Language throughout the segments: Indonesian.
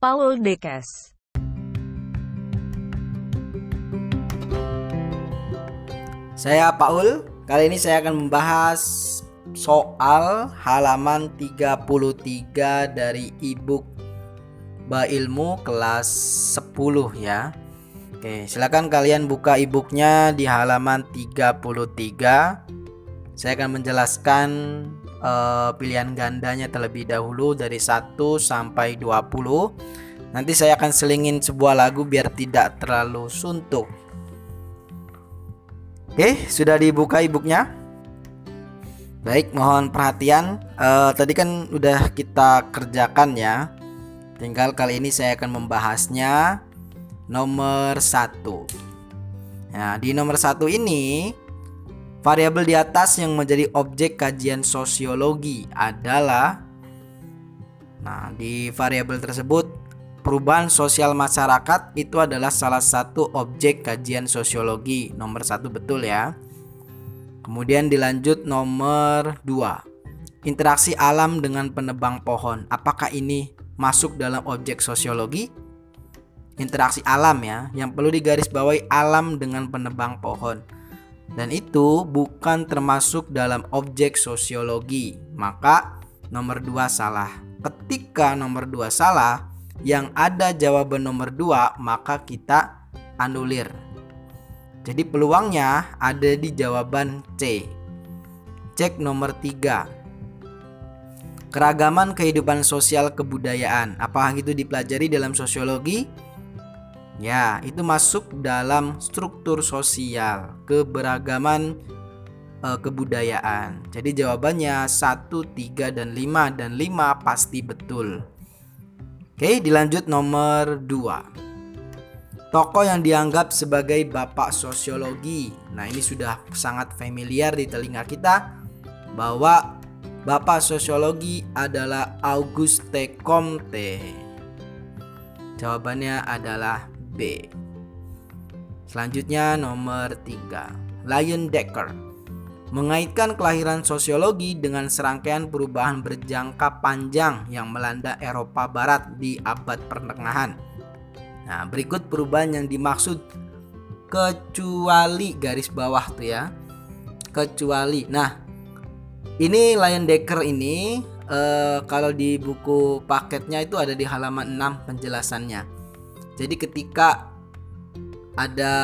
Paul Dekes. Saya Paul. Kali ini saya akan membahas soal halaman 33 dari ebook Ba Ilmu kelas 10 ya. Oke, silakan kalian buka e-booknya di halaman 33. Saya akan menjelaskan uh, pilihan gandanya terlebih dahulu dari 1 sampai 20. Nanti saya akan selingin sebuah lagu biar tidak terlalu suntuk. Oke, sudah dibuka e-booknya? Baik, mohon perhatian. Uh, tadi kan udah kita kerjakan ya. Tinggal kali ini saya akan membahasnya nomor satu. Nah, di nomor satu ini variabel di atas yang menjadi objek kajian sosiologi adalah Nah, di variabel tersebut perubahan sosial masyarakat itu adalah salah satu objek kajian sosiologi nomor satu betul ya. Kemudian dilanjut nomor dua Interaksi alam dengan penebang pohon. Apakah ini masuk dalam objek sosiologi? interaksi alam ya yang perlu digarisbawahi alam dengan penebang pohon dan itu bukan termasuk dalam objek sosiologi. Maka nomor dua salah. Ketika nomor dua salah yang ada jawaban nomor dua maka kita anulir. Jadi peluangnya ada di jawaban C. Cek nomor tiga. Keragaman kehidupan sosial kebudayaan. Apakah itu dipelajari dalam sosiologi Ya, itu masuk dalam struktur sosial, keberagaman e, kebudayaan. Jadi jawabannya 1, 3 dan 5 dan 5 pasti betul. Oke, dilanjut nomor 2. Tokoh yang dianggap sebagai bapak sosiologi. Nah, ini sudah sangat familiar di telinga kita bahwa bapak sosiologi adalah Auguste Comte. Jawabannya adalah B. Selanjutnya nomor 3. Lion Decker mengaitkan kelahiran sosiologi dengan serangkaian perubahan berjangka panjang yang melanda Eropa Barat di abad pertengahan. Nah, berikut perubahan yang dimaksud kecuali garis bawah tuh ya. Kecuali. Nah, ini Lion Decker ini eh, kalau di buku paketnya itu ada di halaman 6 penjelasannya. Jadi ketika ada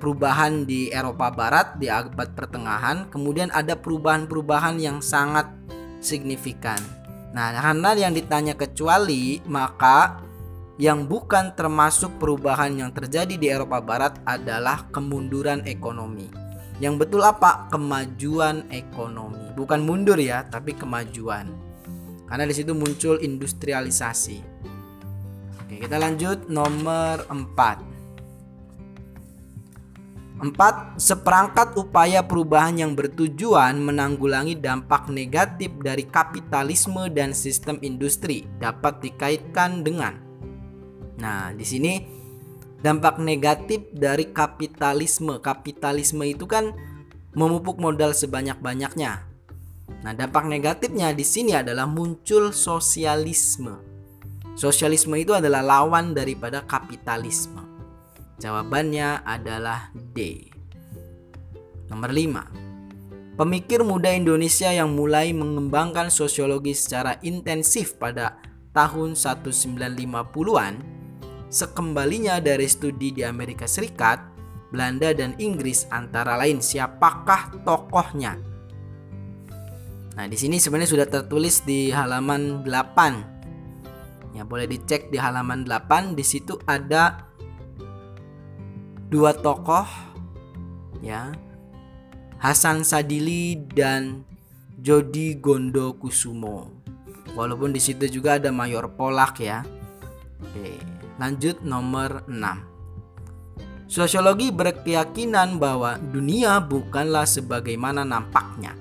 perubahan di Eropa Barat di abad pertengahan, kemudian ada perubahan-perubahan yang sangat signifikan. Nah, karena yang ditanya kecuali, maka yang bukan termasuk perubahan yang terjadi di Eropa Barat adalah kemunduran ekonomi. Yang betul apa? Kemajuan ekonomi. Bukan mundur ya, tapi kemajuan. Karena di situ muncul industrialisasi. Oke, kita lanjut nomor 4. 4. Seperangkat upaya perubahan yang bertujuan menanggulangi dampak negatif dari kapitalisme dan sistem industri dapat dikaitkan dengan Nah, di sini dampak negatif dari kapitalisme. Kapitalisme itu kan memupuk modal sebanyak-banyaknya. Nah, dampak negatifnya di sini adalah muncul sosialisme. Sosialisme itu adalah lawan daripada kapitalisme. Jawabannya adalah D. Nomor 5. Pemikir muda Indonesia yang mulai mengembangkan sosiologi secara intensif pada tahun 1950-an sekembalinya dari studi di Amerika Serikat, Belanda dan Inggris antara lain siapakah tokohnya? Nah, di sini sebenarnya sudah tertulis di halaman 8 Boleh dicek di halaman 8 di situ ada dua tokoh ya. Hasan Sadili dan Jody Gondo Kusumo. Walaupun di situ juga ada Mayor Polak ya. Oke, lanjut nomor 6. Sosiologi berkeyakinan bahwa dunia bukanlah sebagaimana nampaknya.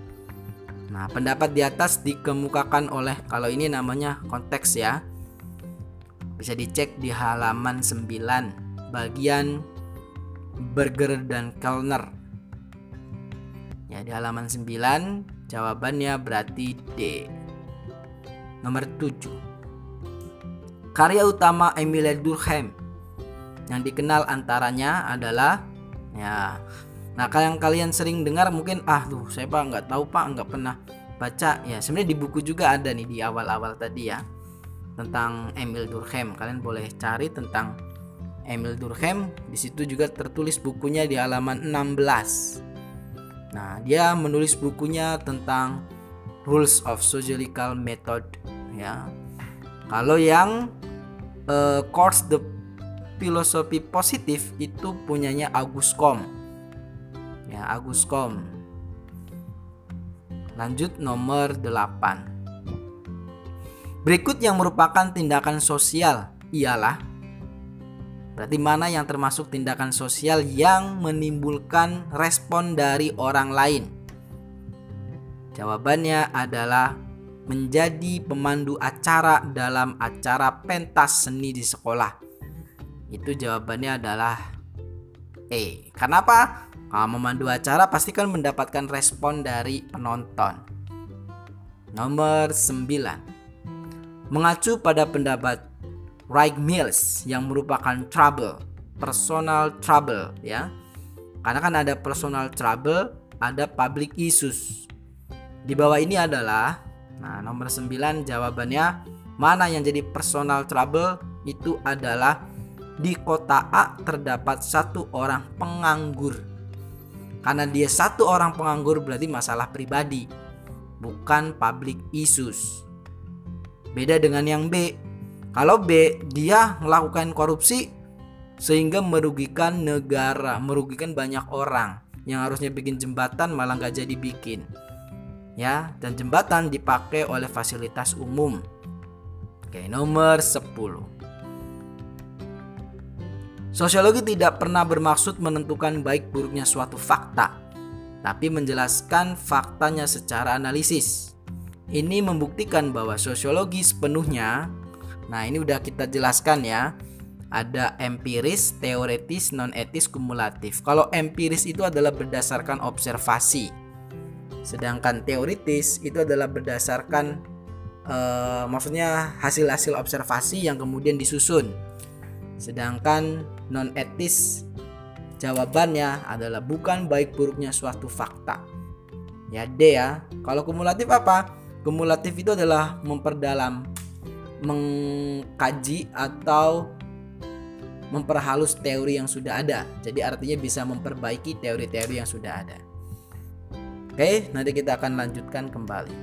Nah, pendapat di atas dikemukakan oleh kalau ini namanya konteks ya bisa dicek di halaman 9 bagian Burger dan Kellner. Ya, di halaman 9 jawabannya berarti D. Nomor 7. Karya utama Emile Durkheim yang dikenal antaranya adalah ya nah kalian kalian sering dengar mungkin ah tuh saya pak nggak tahu pak nggak pernah baca ya sebenarnya di buku juga ada nih di awal-awal tadi ya tentang Emil Durkheim. Kalian boleh cari tentang Emil Durkheim. Di situ juga tertulis bukunya di halaman 16 nah dia menulis bukunya tentang Rules of Sociological Method ya. Kalau yang uh, course the filosofi positif itu punyanya August Kom. Ya August Kom. Lanjut nomor 8. Berikut yang merupakan tindakan sosial ialah Berarti mana yang termasuk tindakan sosial yang menimbulkan respon dari orang lain? Jawabannya adalah menjadi pemandu acara dalam acara pentas seni di sekolah. Itu jawabannya adalah E. Kenapa? Kalau memandu acara pasti kan mendapatkan respon dari penonton. Nomor 9. Mengacu pada pendapat Wright Mills yang merupakan trouble, personal trouble ya. Karena kan ada personal trouble, ada public issues. Di bawah ini adalah nah nomor 9 jawabannya mana yang jadi personal trouble itu adalah di kota A terdapat satu orang penganggur karena dia satu orang penganggur berarti masalah pribadi, bukan public issues. Beda dengan yang B. Kalau B dia melakukan korupsi sehingga merugikan negara, merugikan banyak orang yang harusnya bikin jembatan malah nggak jadi bikin. Ya, dan jembatan dipakai oleh fasilitas umum. Oke, nomor 10. Sosiologi tidak pernah bermaksud menentukan baik buruknya suatu fakta, tapi menjelaskan faktanya secara analisis. Ini membuktikan bahwa sosiologi sepenuhnya, nah ini udah kita jelaskan ya, ada empiris, teoretis, non etis, kumulatif. Kalau empiris itu adalah berdasarkan observasi, sedangkan teoritis itu adalah berdasarkan uh, maksudnya hasil-hasil observasi yang kemudian disusun. Sedangkan non etis jawabannya adalah bukan baik buruknya suatu fakta. Ya D ya. Kalau kumulatif apa? Kumulatif itu adalah memperdalam, mengkaji atau memperhalus teori yang sudah ada. Jadi artinya bisa memperbaiki teori-teori yang sudah ada. Oke, nanti kita akan lanjutkan kembali.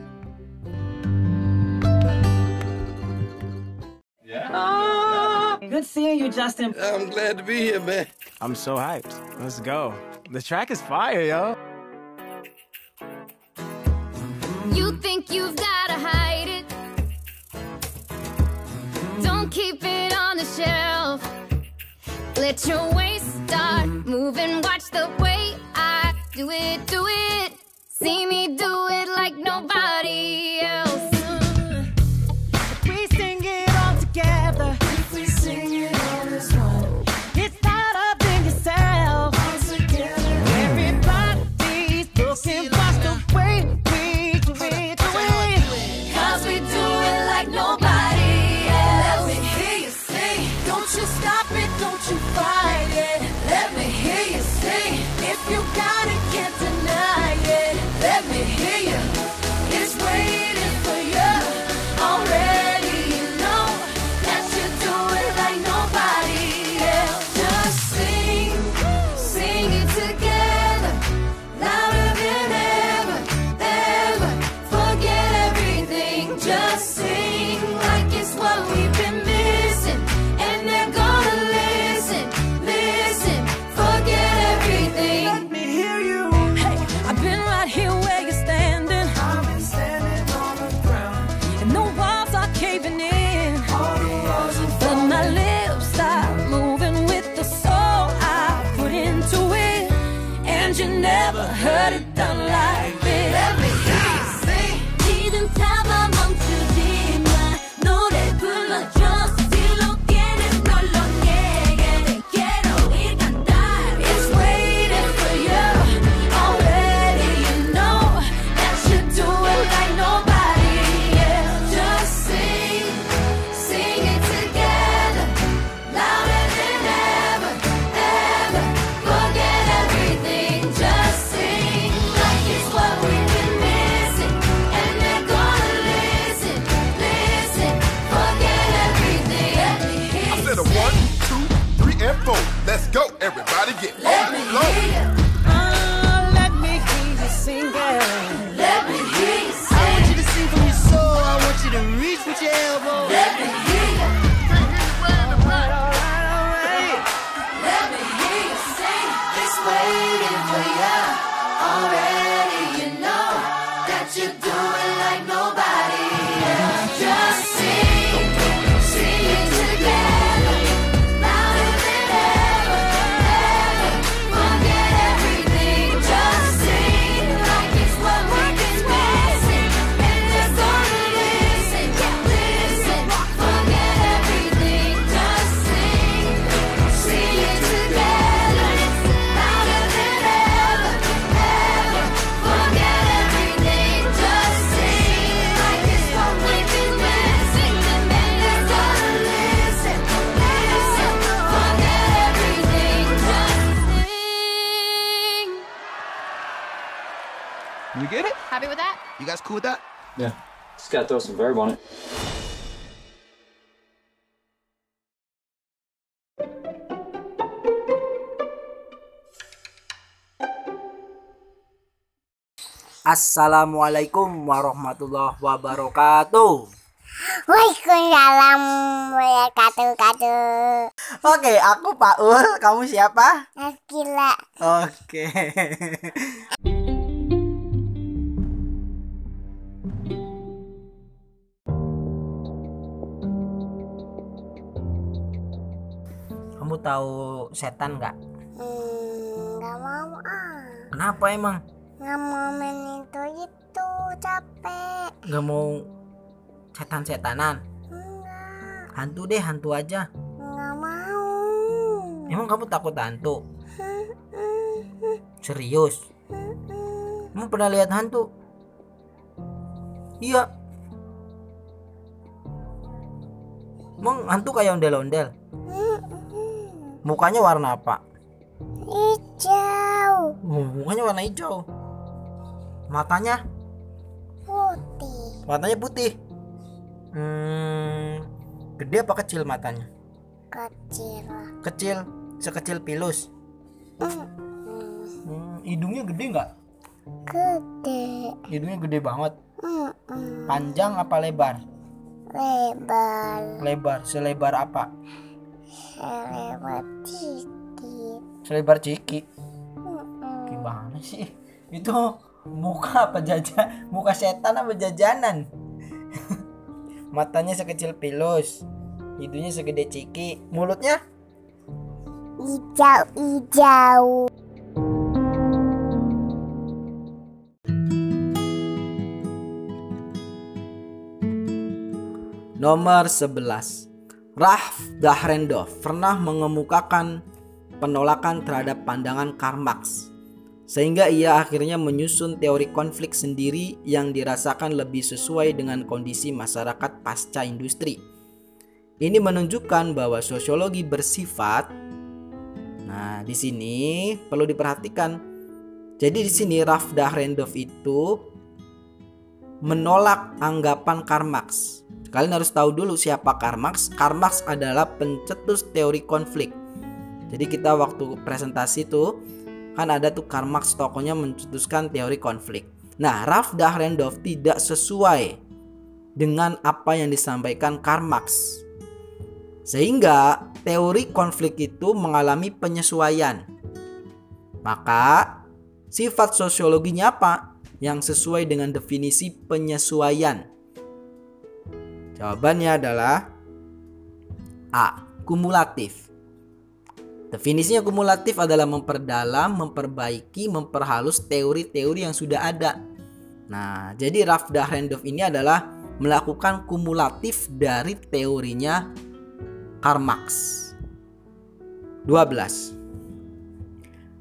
Yeah. Oh. Good seeing you, Justin. I'm glad to be here, man. I'm so hyped. Let's go. The track is fire, yo. Let your waist start moving. Watch the way I do it, do it. See me do it like nobody else. waiting for you already. Happy with that? You guys cool with that? Yeah. Just gotta throw some verb on it. Assalamualaikum warahmatullahi wabarakatuh. Waalaikumsalam wabarakatuh. Oke, aku Paul. Kamu siapa? Gila. Oke. Kamu tahu setan nggak? Hmm, nggak mau ah. Kenapa emang? Nggak mau main itu itu capek. Nggak mau setan-setanan? Enggak, Hantu deh, hantu aja. nggak mau. Emang kamu takut hantu? Serius? Kamu pernah lihat hantu? Iya. Emang hantu kayak ondel-ondel? Mukanya warna apa? Hijau, Oh, mukanya warna hijau. Matanya? putih, Matanya putih. Hmm, gede apa kecil matanya? kecil. Kecil, sekecil pilus. Hmm, Hmm, hidungnya gede nggak? Gede. Hidungnya gede banget. Hmm. Panjang apa lebar? Lebar, Lebar, selebar apa? Selebar dikit. Selebar ciki. Gimana sih? Itu muka apa jajan? Muka setan apa jajanan? Matanya sekecil pilus. Hidungnya segede ciki. Mulutnya? Hijau, hijau. Nomor 11. Ralph Dahrendorf pernah mengemukakan penolakan terhadap pandangan Karl Marx sehingga ia akhirnya menyusun teori konflik sendiri yang dirasakan lebih sesuai dengan kondisi masyarakat pasca industri. Ini menunjukkan bahwa sosiologi bersifat Nah, di sini perlu diperhatikan. Jadi di sini Ralph Dahrendorf itu menolak anggapan Karl Marx. Kalian harus tahu dulu siapa Karl Marx. Karl Marx adalah pencetus teori konflik. Jadi kita waktu presentasi tuh kan ada tuh Karl Marx tokonya mencetuskan teori konflik. Nah, Ralph Dahrendorf tidak sesuai dengan apa yang disampaikan Karl Marx. Sehingga teori konflik itu mengalami penyesuaian. Maka sifat sosiologinya apa? Yang sesuai dengan definisi penyesuaian. Jawabannya adalah A. Kumulatif. Definisinya kumulatif adalah memperdalam, memperbaiki, memperhalus teori-teori yang sudah ada. Nah, jadi Ralph Dahrendorf ini adalah melakukan kumulatif dari teorinya Karl Marx. 12.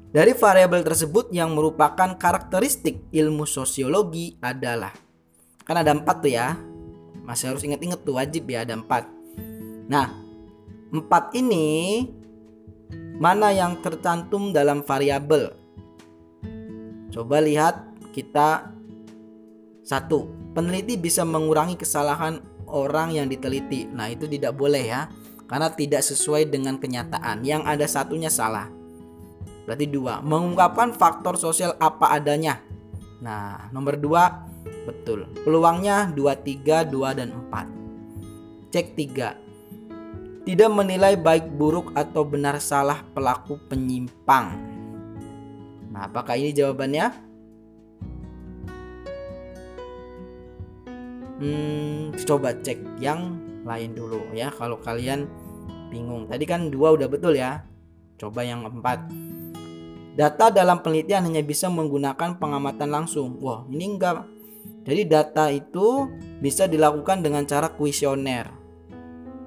Dari variabel tersebut yang merupakan karakteristik ilmu sosiologi adalah kan ada empat tuh ya masih harus inget-inget tuh wajib ya ada empat. Nah empat ini mana yang tercantum dalam variabel? Coba lihat kita satu. Peneliti bisa mengurangi kesalahan orang yang diteliti. Nah itu tidak boleh ya karena tidak sesuai dengan kenyataan. Yang ada satunya salah. Berarti dua. Mengungkapkan faktor sosial apa adanya. Nah nomor dua Betul. Peluangnya 2, 3, 2, dan 4. Cek 3. Tidak menilai baik buruk atau benar salah pelaku penyimpang. Nah, apakah ini jawabannya? Hmm, coba cek yang lain dulu ya kalau kalian bingung. Tadi kan dua udah betul ya. Coba yang empat. Data dalam penelitian hanya bisa menggunakan pengamatan langsung. Wah, ini enggak jadi data itu bisa dilakukan dengan cara kuesioner.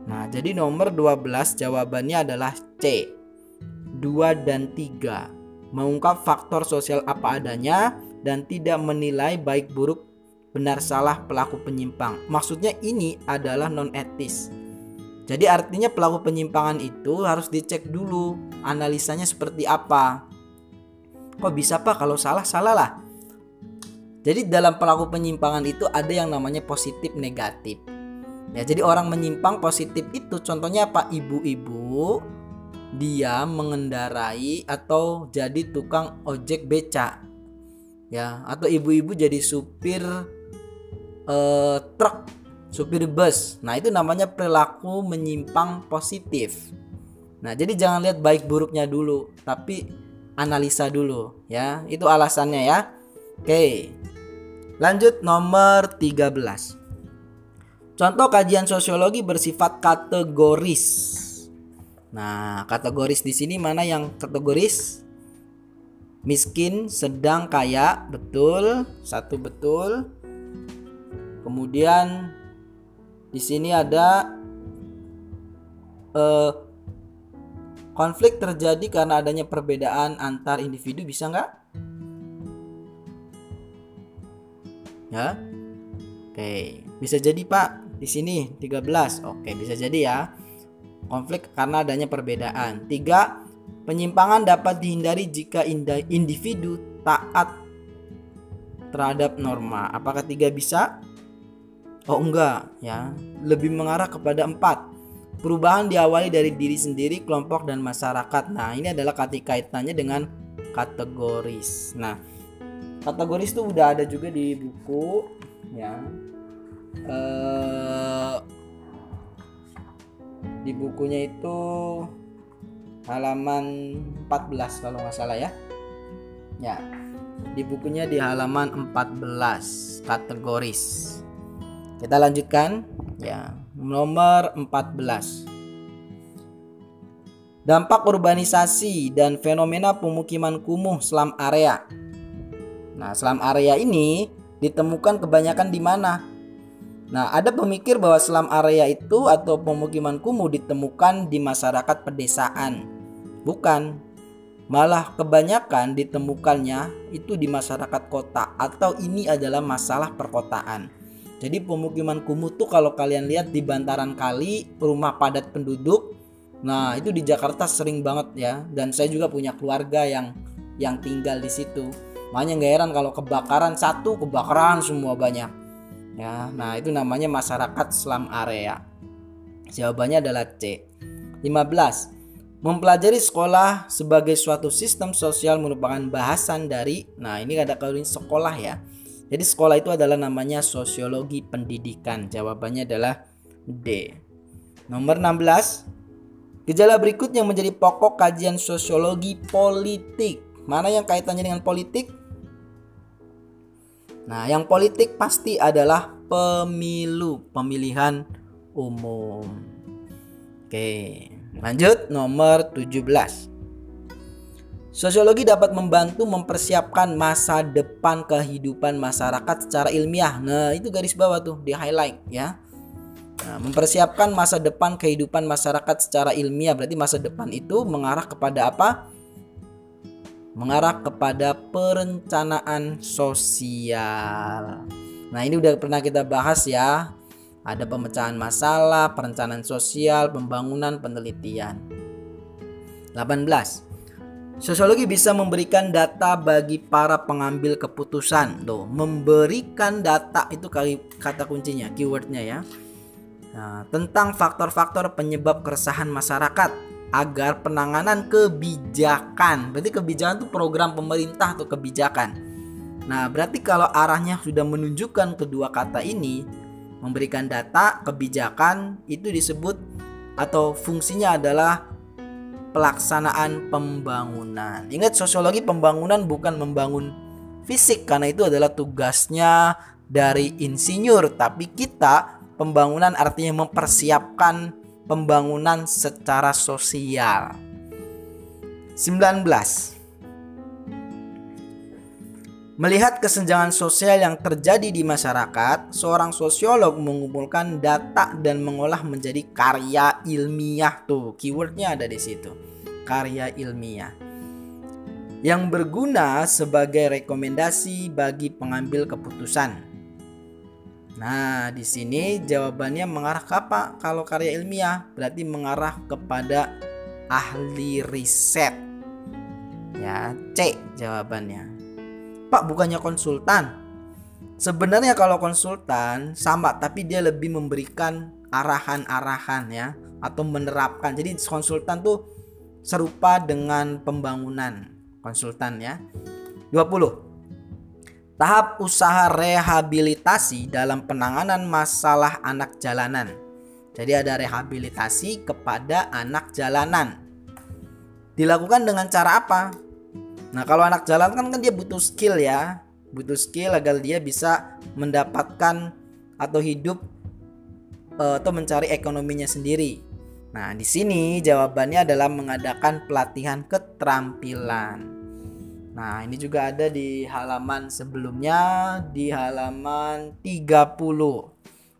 Nah, jadi nomor 12 jawabannya adalah C. 2 dan 3. Mengungkap faktor sosial apa adanya dan tidak menilai baik buruk benar salah pelaku penyimpang. Maksudnya ini adalah non etis. Jadi artinya pelaku penyimpangan itu harus dicek dulu analisanya seperti apa. Kok bisa Pak kalau salah salah lah. Jadi dalam pelaku penyimpangan itu ada yang namanya positif negatif. Ya, jadi orang menyimpang positif itu contohnya apa? Ibu-ibu dia mengendarai atau jadi tukang ojek beca. Ya, atau ibu-ibu jadi supir eh, truk, supir bus. Nah, itu namanya perilaku menyimpang positif. Nah, jadi jangan lihat baik buruknya dulu, tapi analisa dulu ya. Itu alasannya ya. Oke. Lanjut nomor 13. Contoh kajian sosiologi bersifat kategoris. Nah, kategoris di sini mana yang kategoris? Miskin, sedang, kaya, betul, satu betul. Kemudian di sini ada eh, konflik terjadi karena adanya perbedaan antar individu bisa nggak? Ya, oke, bisa jadi Pak di sini 13. Oke, bisa jadi ya. Konflik karena adanya perbedaan. Tiga, penyimpangan dapat dihindari jika individu taat terhadap norma. Apakah tiga bisa? Oh enggak ya, lebih mengarah kepada empat. Perubahan diawali dari diri sendiri, kelompok dan masyarakat. Nah ini adalah kati kaitannya dengan kategoris. Nah kategoris itu udah ada juga di buku ya. Eh, di bukunya itu halaman 14 kalau nggak salah ya. Ya. Di bukunya di halaman 14 kategoris. Kita lanjutkan ya. Nomor 14. Dampak urbanisasi dan fenomena pemukiman kumuh selam area. Nah, selam area ini ditemukan kebanyakan di mana? Nah, ada pemikir bahwa selam area itu atau pemukiman kumuh ditemukan di masyarakat pedesaan. Bukan. Malah kebanyakan ditemukannya itu di masyarakat kota atau ini adalah masalah perkotaan. Jadi pemukiman kumuh tuh kalau kalian lihat di bantaran kali, rumah padat penduduk. Nah, itu di Jakarta sering banget ya dan saya juga punya keluarga yang yang tinggal di situ. Makanya nggak heran kalau kebakaran satu, kebakaran semua banyak. Ya, nah itu namanya masyarakat selam area. Jawabannya adalah C. 15. Mempelajari sekolah sebagai suatu sistem sosial merupakan bahasan dari Nah, ini ada kalau sekolah ya. Jadi sekolah itu adalah namanya sosiologi pendidikan. Jawabannya adalah D. Nomor 16. Gejala berikut yang menjadi pokok kajian sosiologi politik. Mana yang kaitannya dengan politik? Nah, yang politik pasti adalah pemilu, pemilihan umum. Oke, lanjut nomor 17. Sosiologi dapat membantu mempersiapkan masa depan kehidupan masyarakat secara ilmiah. Nah, itu garis bawah tuh di highlight ya. Nah, mempersiapkan masa depan kehidupan masyarakat secara ilmiah berarti masa depan itu mengarah kepada apa? Mengarah kepada perencanaan sosial. Nah, ini udah pernah kita bahas ya. Ada pemecahan masalah, perencanaan sosial, pembangunan, penelitian. 18. Sosiologi bisa memberikan data bagi para pengambil keputusan. Loh, memberikan data itu kata kuncinya, keywordnya ya. Nah, tentang faktor-faktor penyebab keresahan masyarakat agar penanganan kebijakan. Berarti kebijakan itu program pemerintah atau kebijakan. Nah, berarti kalau arahnya sudah menunjukkan kedua kata ini, memberikan data, kebijakan itu disebut atau fungsinya adalah pelaksanaan pembangunan. Ingat sosiologi pembangunan bukan membangun fisik karena itu adalah tugasnya dari insinyur, tapi kita pembangunan artinya mempersiapkan pembangunan secara sosial. 19. Melihat kesenjangan sosial yang terjadi di masyarakat, seorang sosiolog mengumpulkan data dan mengolah menjadi karya ilmiah tuh. Keywordnya ada di situ. Karya ilmiah. Yang berguna sebagai rekomendasi bagi pengambil keputusan. Nah, di sini jawabannya mengarah ke apa? Kalau karya ilmiah berarti mengarah kepada ahli riset. Ya, C jawabannya. Pak bukannya konsultan. Sebenarnya kalau konsultan sama tapi dia lebih memberikan arahan-arahan ya atau menerapkan. Jadi konsultan tuh serupa dengan pembangunan konsultan ya. 20. Tahap usaha rehabilitasi dalam penanganan masalah anak jalanan. Jadi ada rehabilitasi kepada anak jalanan. Dilakukan dengan cara apa? Nah, kalau anak jalan kan kan dia butuh skill ya. Butuh skill agar dia bisa mendapatkan atau hidup eh, atau mencari ekonominya sendiri. Nah, di sini jawabannya adalah mengadakan pelatihan keterampilan. Nah, ini juga ada di halaman sebelumnya di halaman 30.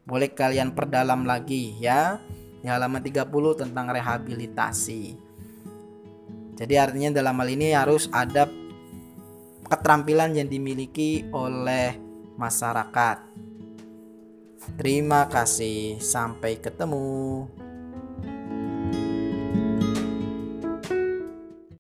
Boleh kalian perdalam lagi ya. Di halaman 30 tentang rehabilitasi. Jadi artinya dalam hal ini harus ada keterampilan yang dimiliki oleh masyarakat. Terima kasih, sampai ketemu.